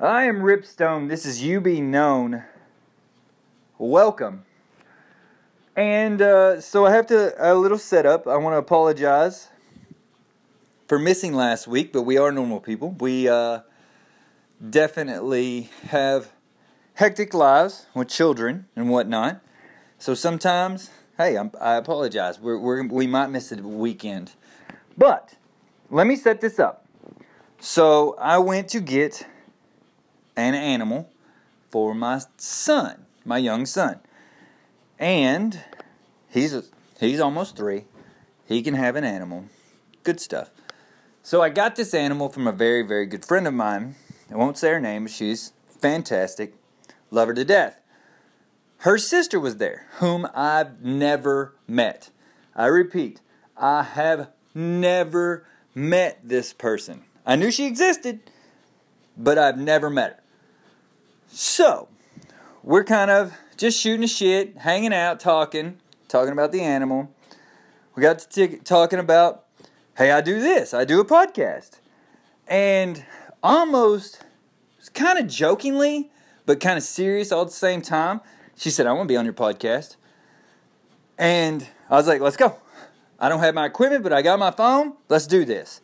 I am Ripstone. This is You Be Known. Welcome. And uh, so I have to a little setup. I want to apologize for missing last week, but we are normal people. We uh, definitely have hectic lives with children and whatnot. So sometimes, hey, I'm, i apologize. We're, we're, we might miss a weekend. But let me set this up. So I went to get an animal for my son, my young son. And he's he's almost 3. He can have an animal. Good stuff. So I got this animal from a very very good friend of mine. I won't say her name, she's fantastic. Love her to death. Her sister was there, whom I've never met. I repeat, I have never met this person. I knew she existed, but I've never met her. So, we're kind of just shooting a shit, hanging out, talking, talking about the animal. We got to t- talking about, hey, I do this, I do a podcast. And almost, kind of jokingly, but kind of serious all at the same time, she said, I want to be on your podcast. And I was like, let's go. I don't have my equipment, but I got my phone. Let's do this.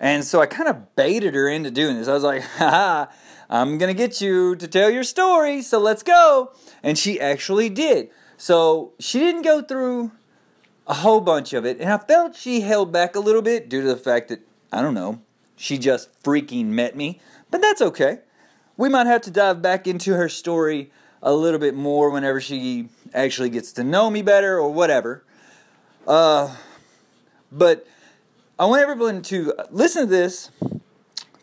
And so I kind of baited her into doing this. I was like, haha, I'm going to get you to tell your story, so let's go. And she actually did. So she didn't go through a whole bunch of it. And I felt she held back a little bit due to the fact that, I don't know, she just freaking met me. But that's okay. We might have to dive back into her story a little bit more whenever she actually gets to know me better or whatever. Uh, but I want everyone to listen to this.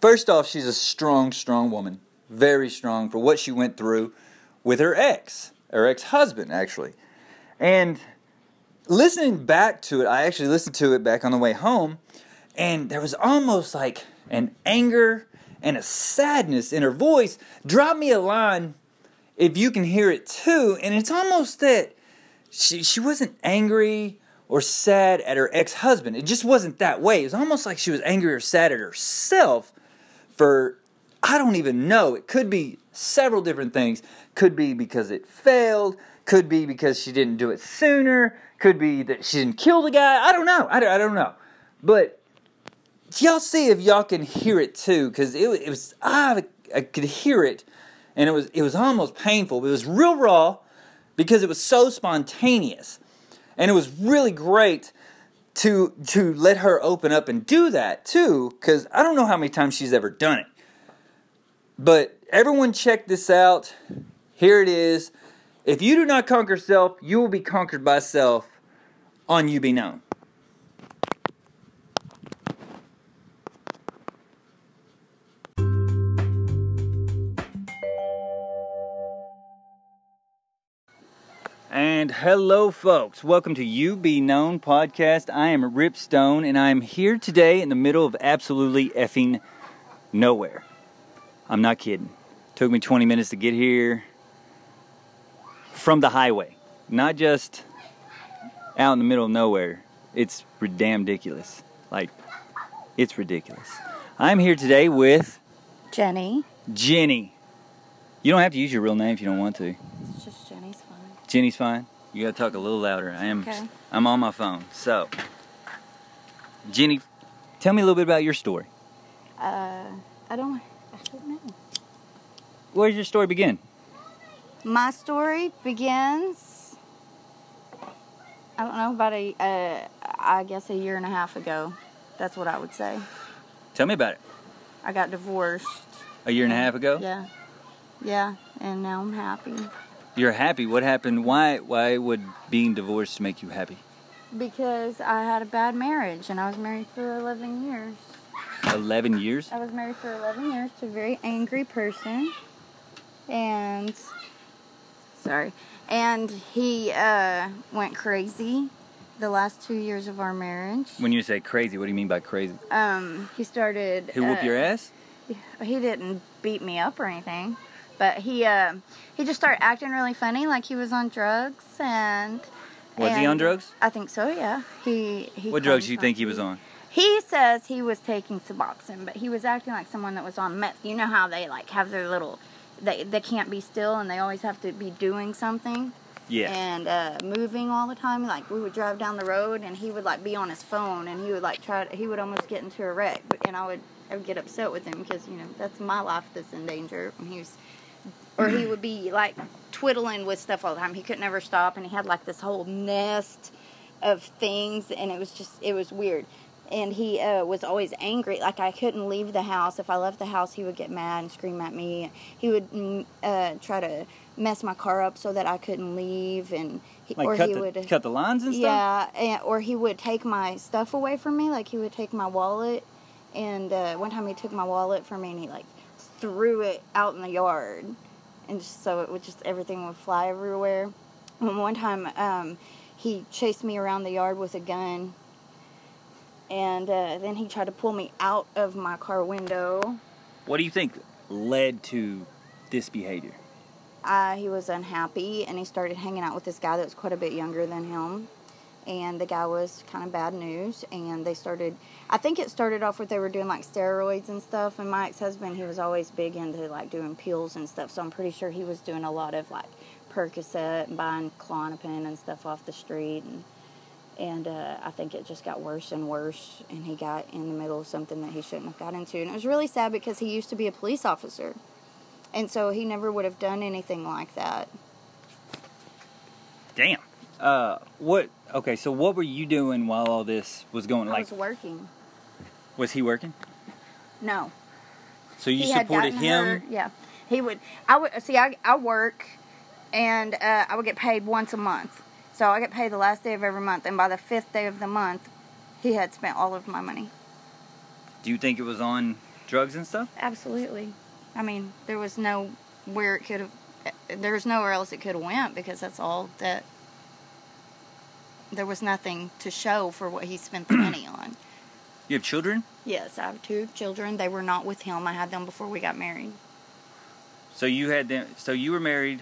First off, she's a strong, strong woman. Very strong for what she went through with her ex, her ex husband, actually. And listening back to it, I actually listened to it back on the way home, and there was almost like an anger and a sadness in her voice. Drop me a line if you can hear it too. And it's almost that she, she wasn't angry or sad at her ex husband. It just wasn't that way. It was almost like she was angry or sad at herself for, I don't even know. It could be several different things. Could be because it failed. Could be because she didn't do it sooner. Could be that she didn't kill the guy. I don't know. I don't, I don't know. But y'all see if y'all can hear it too, because it, it was I, I could hear it, and it was it was almost painful. It was real raw because it was so spontaneous, and it was really great to to let her open up and do that too. Because I don't know how many times she's ever done it, but everyone check this out. Here it is. If you do not conquer self, you will be conquered by self. On you be known. Hello, folks. Welcome to You Be Known podcast. I am Rip Stone, and I am here today in the middle of absolutely effing nowhere. I'm not kidding. Took me 20 minutes to get here from the highway, not just out in the middle of nowhere. It's damn ridiculous. Like, it's ridiculous. I'm here today with Jenny. Jenny. You don't have to use your real name if you don't want to. It's just Jenny's fine. Jenny's fine. You gotta talk a little louder. I am. Okay. I'm on my phone. So, Jenny, tell me a little bit about your story. Uh, I don't. I don't know. Where does your story begin? My story begins. I don't know about a. Uh, I guess a year and a half ago. That's what I would say. Tell me about it. I got divorced. A year and a half ago. Yeah. Yeah, and now I'm happy You're happy. What happened? Why? Why would being divorced make you happy? because I had a bad marriage and I was married for 11 years. Eleven years. I was married for 11 years to a very angry person. And, sorry. And he uh, went crazy the last two years of our marriage. When you say crazy, what do you mean by crazy? Um, he started. He whoop uh, your ass? He didn't beat me up or anything, but he uh, he just started acting really funny, like he was on drugs and. Was he on drugs? I think so. Yeah. He. he What drugs do you think he was on? He says he was taking Suboxone, but he was acting like someone that was on meth. You know how they like have their little, they they can't be still and they always have to be doing something Yeah. and uh, moving all the time. Like we would drive down the road, and he would like be on his phone, and he would like try. To, he would almost get into a wreck, but and I would I would get upset with him because you know that's my life that's in danger. And he was, or he would be like twiddling with stuff all the time. He could never stop, and he had like this whole nest of things, and it was just it was weird. And he uh, was always angry. Like I couldn't leave the house. If I left the house, he would get mad and scream at me. He would mm, uh, try to mess my car up so that I couldn't leave, and he, like or he the would cut the lines and stuff. yeah, and, or he would take my stuff away from me. Like he would take my wallet, and uh, one time he took my wallet from me and he like threw it out in the yard, and just, so it would just everything would fly everywhere. And one time um, he chased me around the yard with a gun, and uh, then he tried to pull me out of my car window. What do you think led to this behavior? uh, he was unhappy and he started hanging out with this guy that was quite a bit younger than him and the guy was kind of bad news and they started i think it started off with they were doing like steroids and stuff and my ex-husband he was always big into like doing pills and stuff so i'm pretty sure he was doing a lot of like percocet and buying Klonopin and stuff off the street and and uh, I think it just got worse and worse, and he got in the middle of something that he shouldn't have got into. And it was really sad because he used to be a police officer, and so he never would have done anything like that. Uh, what? Okay, so what were you doing while all this was going? I Like, was working. was he working? No, So you he supported him? hurt. Yeah, he would. I would see. I I work, and uh, I would get paid once a month. So I get paid the last day of every month, and by the fifth day of the month, he had spent all of my money. Do you think it was on drugs and stuff? Absolutely. I mean, there was no where it could have. There was nowhere else it could have went because that's all that. There was nothing to show for what he spent the money on. You have children, Yes, I have two children. They were not with him. I had them before we got married. so you had them. So you were married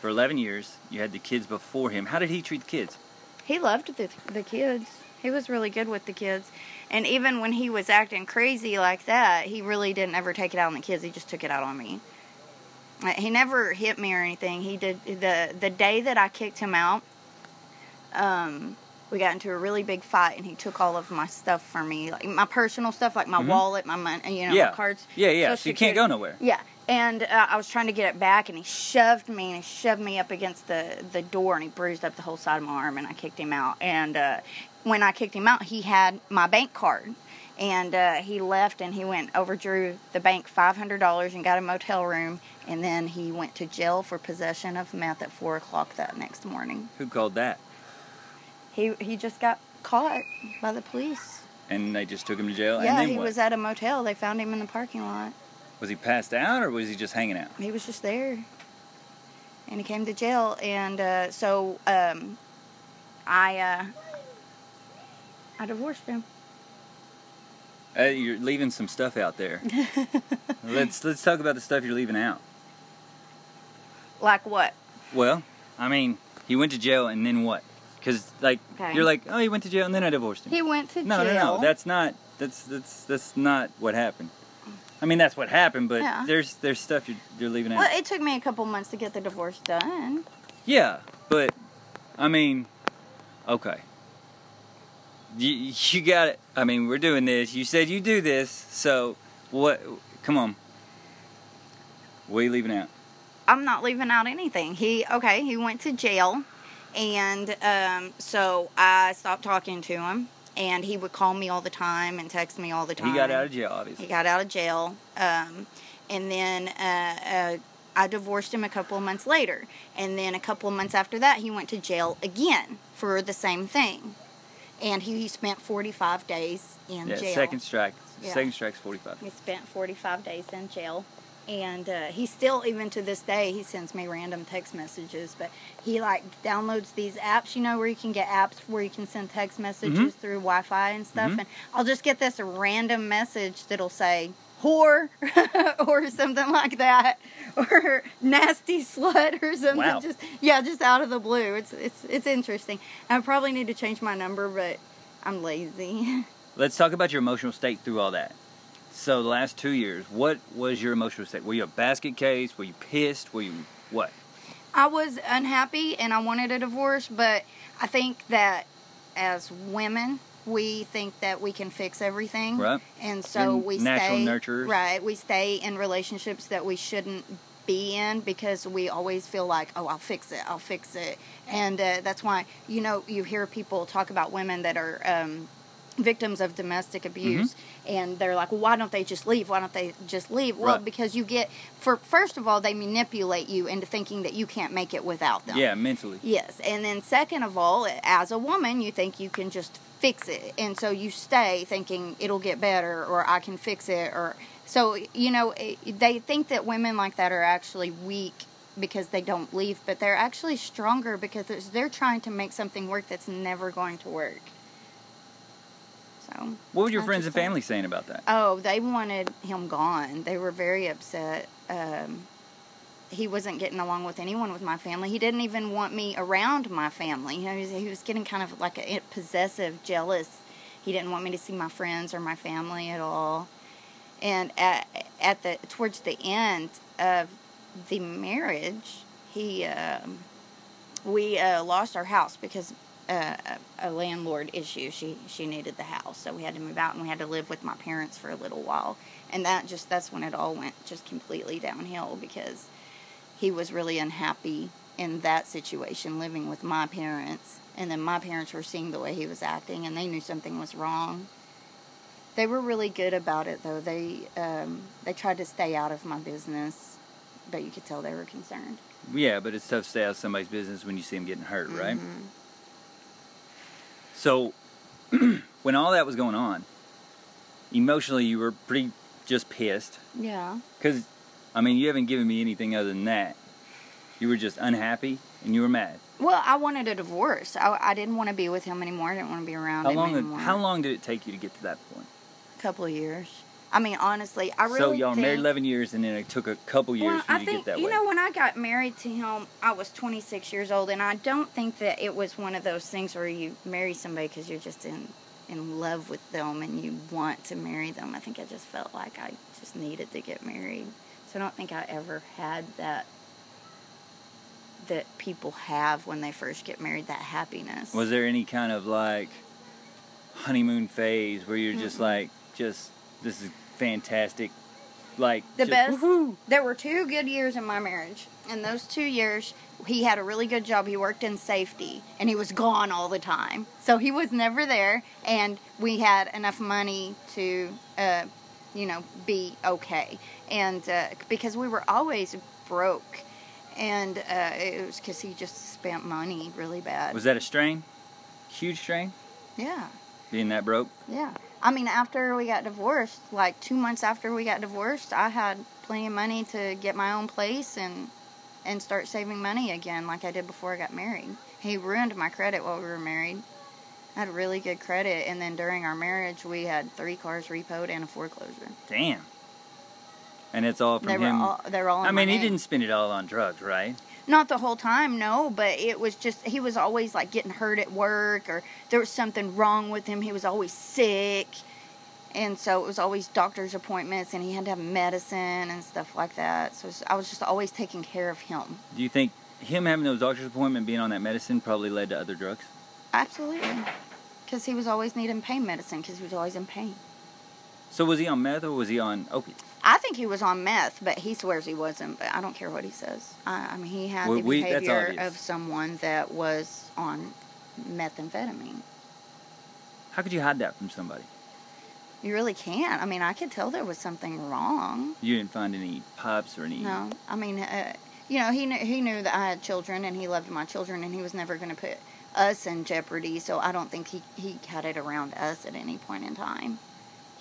for eleven years. You had the kids before him. How did he treat the kids? He loved the the kids. He was really good with the kids. And even when he was acting crazy like that, he really didn't ever take it out on the kids. He just took it out on me. Uh, He never hit me or anything. He did the the day that I kicked him out. Um, we got into a really big fight, and he took all of my stuff from me, like my personal stuff, like my Mhm. wallet, my money, you know, yeah. my cards. Yeah, yeah. So you can't go nowhere. Yeah, and uh, I was trying to get it back, and he shoved me, and he shoved me up against the the door, and he bruised up the whole side of my arm, and I kicked him out. And uh, when I kicked him out, he had my bank card, and uh, he left, and he went overdrew the bank five hundred dollars and got a motel room, and then he went to jail for possession of meth at four o'clock that next morning. Who called that? He he just got caught by the police. And they just took him to jail. yeah, and then he what? was at a motel. They found him in the parking lot. Was he passed out or was he just hanging out? he was just there and he came to jail and uh, so um, i uh, i divorced him Uh, you're leaving some stuff out there. let's let's talk about the stuff you're leaving out. like what Well, I mean, he went to jail and then what? Because like Okay. you're like, oh, he went to jail and then I divorced him. he went to no, jail no, no. No. That's not. That's that's that's not what happened. I mean, that's what happened, but Yeah. there's there's stuff you're, you're leaving out. well it took me a couple months to get the divorce done Yeah, but I mean, okay. You you got it. I mean, we're doing this. You said you do this, so what? Come on. What are you leaving out? i'm not leaving out anything he okay he went to jail and um, so i stopped talking to him and he would call me all the time and text me all the time He got out of jail, obviously. He got out of jail, um, and then uh, uh, I divorced him a couple of months later. And then a couple of months after that, he went to jail again for the same thing. And he, he spent 45 days in yeah, jail. second strike. Yeah. Second strike's 45. He spent 45 days in jail. And uh, he still, even to this day, he sends me random text messages. But he like downloads these apps, you know, where you can get apps where you can send text messages through Wi-Fi and stuff. Mhm. And I'll just get this random message that'll say "whore" or something like that, or "nasty slut" or something. Wow. Just yeah, just out of the blue. It's it's it's interesting. I probably need to change my number, but I'm lazy. let's talk about your emotional state through all that. So the last two years, what was your emotional state? Were you a basket case? Were you pissed? Were you what? I was unhappy and I wanted a divorce, but I think that as women, we think that we can fix everything. Right. And so You're we natural stay nurturers. right. We stay in relationships that we shouldn't be in because we always feel like, oh, I'll fix it, I'll fix it, and uh, that's why you know you hear people talk about women that are. Um, victims of domestic abuse Mm-hmm. and they're like well why don't they just leave why don't they just leave well Right. because you get for first of all they manipulate you into thinking that you can't make it without them Yeah, mentally. Yes, and then second of all, as a woman, you think you can just fix it, and so you stay thinking it'll get better or I can fix it, or so you know it, they think that women like that are actually weak because they don't leave, but they're actually stronger because they're trying to make something work that's never going to work. So What were your I friends and family saying about that? Oh, they wanted him gone. They were very upset. Um, he wasn't getting along with anyone with my family. He didn't even want me around my family. You know, he was, he was getting kind of like a possessive, jealous. He didn't want me to see my friends or my family at all. And at, at the towards the end of the marriage, he um, we uh, lost our house because uh, a landlord issue. She she needed the house, so we had to move out and we had to live with my parents for a little while. And that just that's when it all went just completely downhill because he was really unhappy in that situation, living with my parents. And then my parents were seeing the way he was acting, and they knew something was wrong. They were really good about it, though. They um, they tried to stay out of my business, but you could tell they were concerned. Yeah, but it's tough to stay out of somebody's business when you see them getting hurt, right? So, when all that was going on, emotionally, you were pretty just pissed. Yeah. Because, I mean, you haven't given me anything other than that. You were just unhappy and you were mad. Well, I wanted a divorce. I, I didn't want to be with him anymore. I didn't want to be around How him long? anymore. How long did it take you to get to that point? A couple of years. I mean, honestly, I really so y'all think, married eleven years, and then it took a couple years Well, for you I to think get that you way. know when I got married to him, I was 26 years old, and I don't think that it was one of those things where you marry somebody because you're just in in love with them and you want to marry them. I think I just felt like I just needed to get married, so I don't think I ever had that that people have when they first get married that happiness. Was there any kind of like honeymoon phase where you're just like, just this is fantastic, like the best. woohoo. There were two good years in my marriage. and those two years, he had a really good job. He worked in safety, and he was gone all the time. So he was never there, and we had enough money to, uh, you know, be okay. And uh, because we were always broke, and uh, it was because he just spent money really bad. Was that a strain? Huge strain? yeah. Being that broke? Yeah. I mean, after we got divorced, like two months after we got divorced, I had plenty of money to get my own place and and start saving money again, like I did before I got married. He ruined my credit while we were married. I had really good credit, and then during our marriage, we had three cars repoed and a foreclosure. Damn. And it's all from They him. all they were all. In I mean, he name. didn't spend it all on drugs, right? Not the whole time, no, but it was just he was always like getting hurt at work or there was something wrong with him. He was always sick. And so it was always doctor's appointments and he had to have medicine and stuff like that. So was- I was just always taking care of him. Do you think him having those doctor's appointments, being on that medicine, probably led to other drugs? Absolutely. Cuz he was always needing pain medicine cuz he was always in pain. So was he on meth or was he on opiates? I think he was on meth, but he swears he wasn't. But I don't care what he says. I, I mean, he had the we- behavior of someone that was on methamphetamine. How could you hide that from somebody? You really can't. I mean, I could tell there was something wrong. You didn't find any pipes or any. No, I mean, uh, you know, he knew, he knew that I had children and he loved my children and he was never going to put us in jeopardy. So I don't think he he had it around us at any point in time.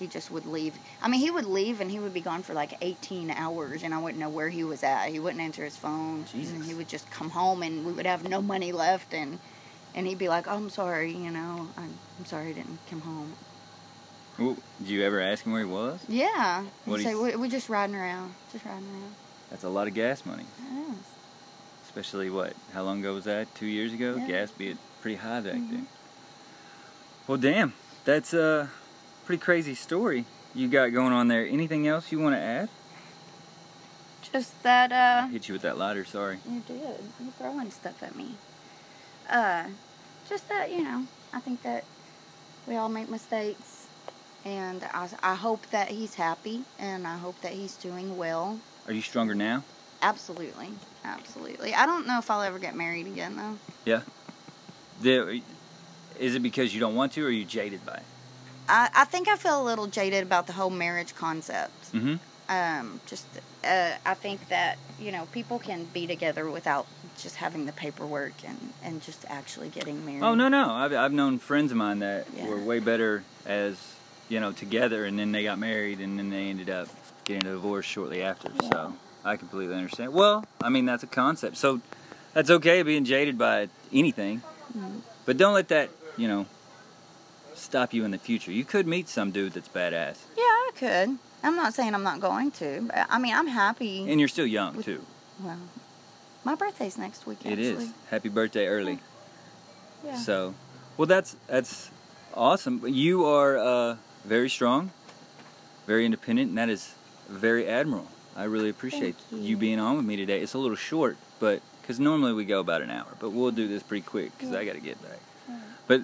He just would leave. I mean, he would leave and he would be gone for like 18 hours and I wouldn't know where he was at. He wouldn't answer his phone. Jesus. And he would just come home and we would have no money left and and he'd be like, "Oh, I'm sorry, you know, I'm, I'm sorry I didn't come home." Well, did you ever ask him where he was? Yeah. He'd he say, we, we're just riding around. Just riding around. That's a lot of gas money. Yes. Especially what? How long ago was that? Two years ago? Yeah. Gas being pretty high back Mhm. then. Well, damn. That's uh, pretty crazy story you got going on there. Anything else you want to add? Just that, uh, Hit you with that lighter. Sorry. you did. You throwing stuff at me. Uh, just that, you know, I think that we all make mistakes. And I, I hope that he's happy and I hope that he's doing well. Are you stronger now? Absolutely. Absolutely. I don't know if I'll ever get married again, though. Yeah. The, is it because you don't want to, or are you jaded by it? I, I think I feel a little jaded about the whole marriage concept. Mm-hmm. Um, just, uh, I think that, you know, people can be together without just having the paperwork and, and just actually getting married. Oh no, no. I've I've known friends of mine that Yeah. were way better as you know together, and then they got married, and then they ended up getting a divorce shortly after. So I completely understand. Well, I mean that's a concept. So that's okay being jaded by anything, Mhm. but don't let that you know stop you in the future. You could meet some dude that's badass, Yeah, I could. I'm not saying I'm not going to. But, I mean, I'm happy. and you're still young too. well, my birthday's next week, It actually. is. Happy birthday early. Yeah. So, well, that's that's awesome. You are uh, very strong, very independent, and that is very admirable. I really appreciate you. you. being on with me today. It's a little short, but because normally we go about an hour, but we'll do this pretty quick because I got to get back. But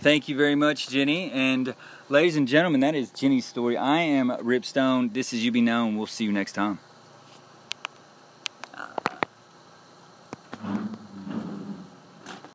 thank you very much, Jenny. And ladies and gentlemen, that is Jenny's story. I am Ripstone. This is You Be Known. We'll see you next time.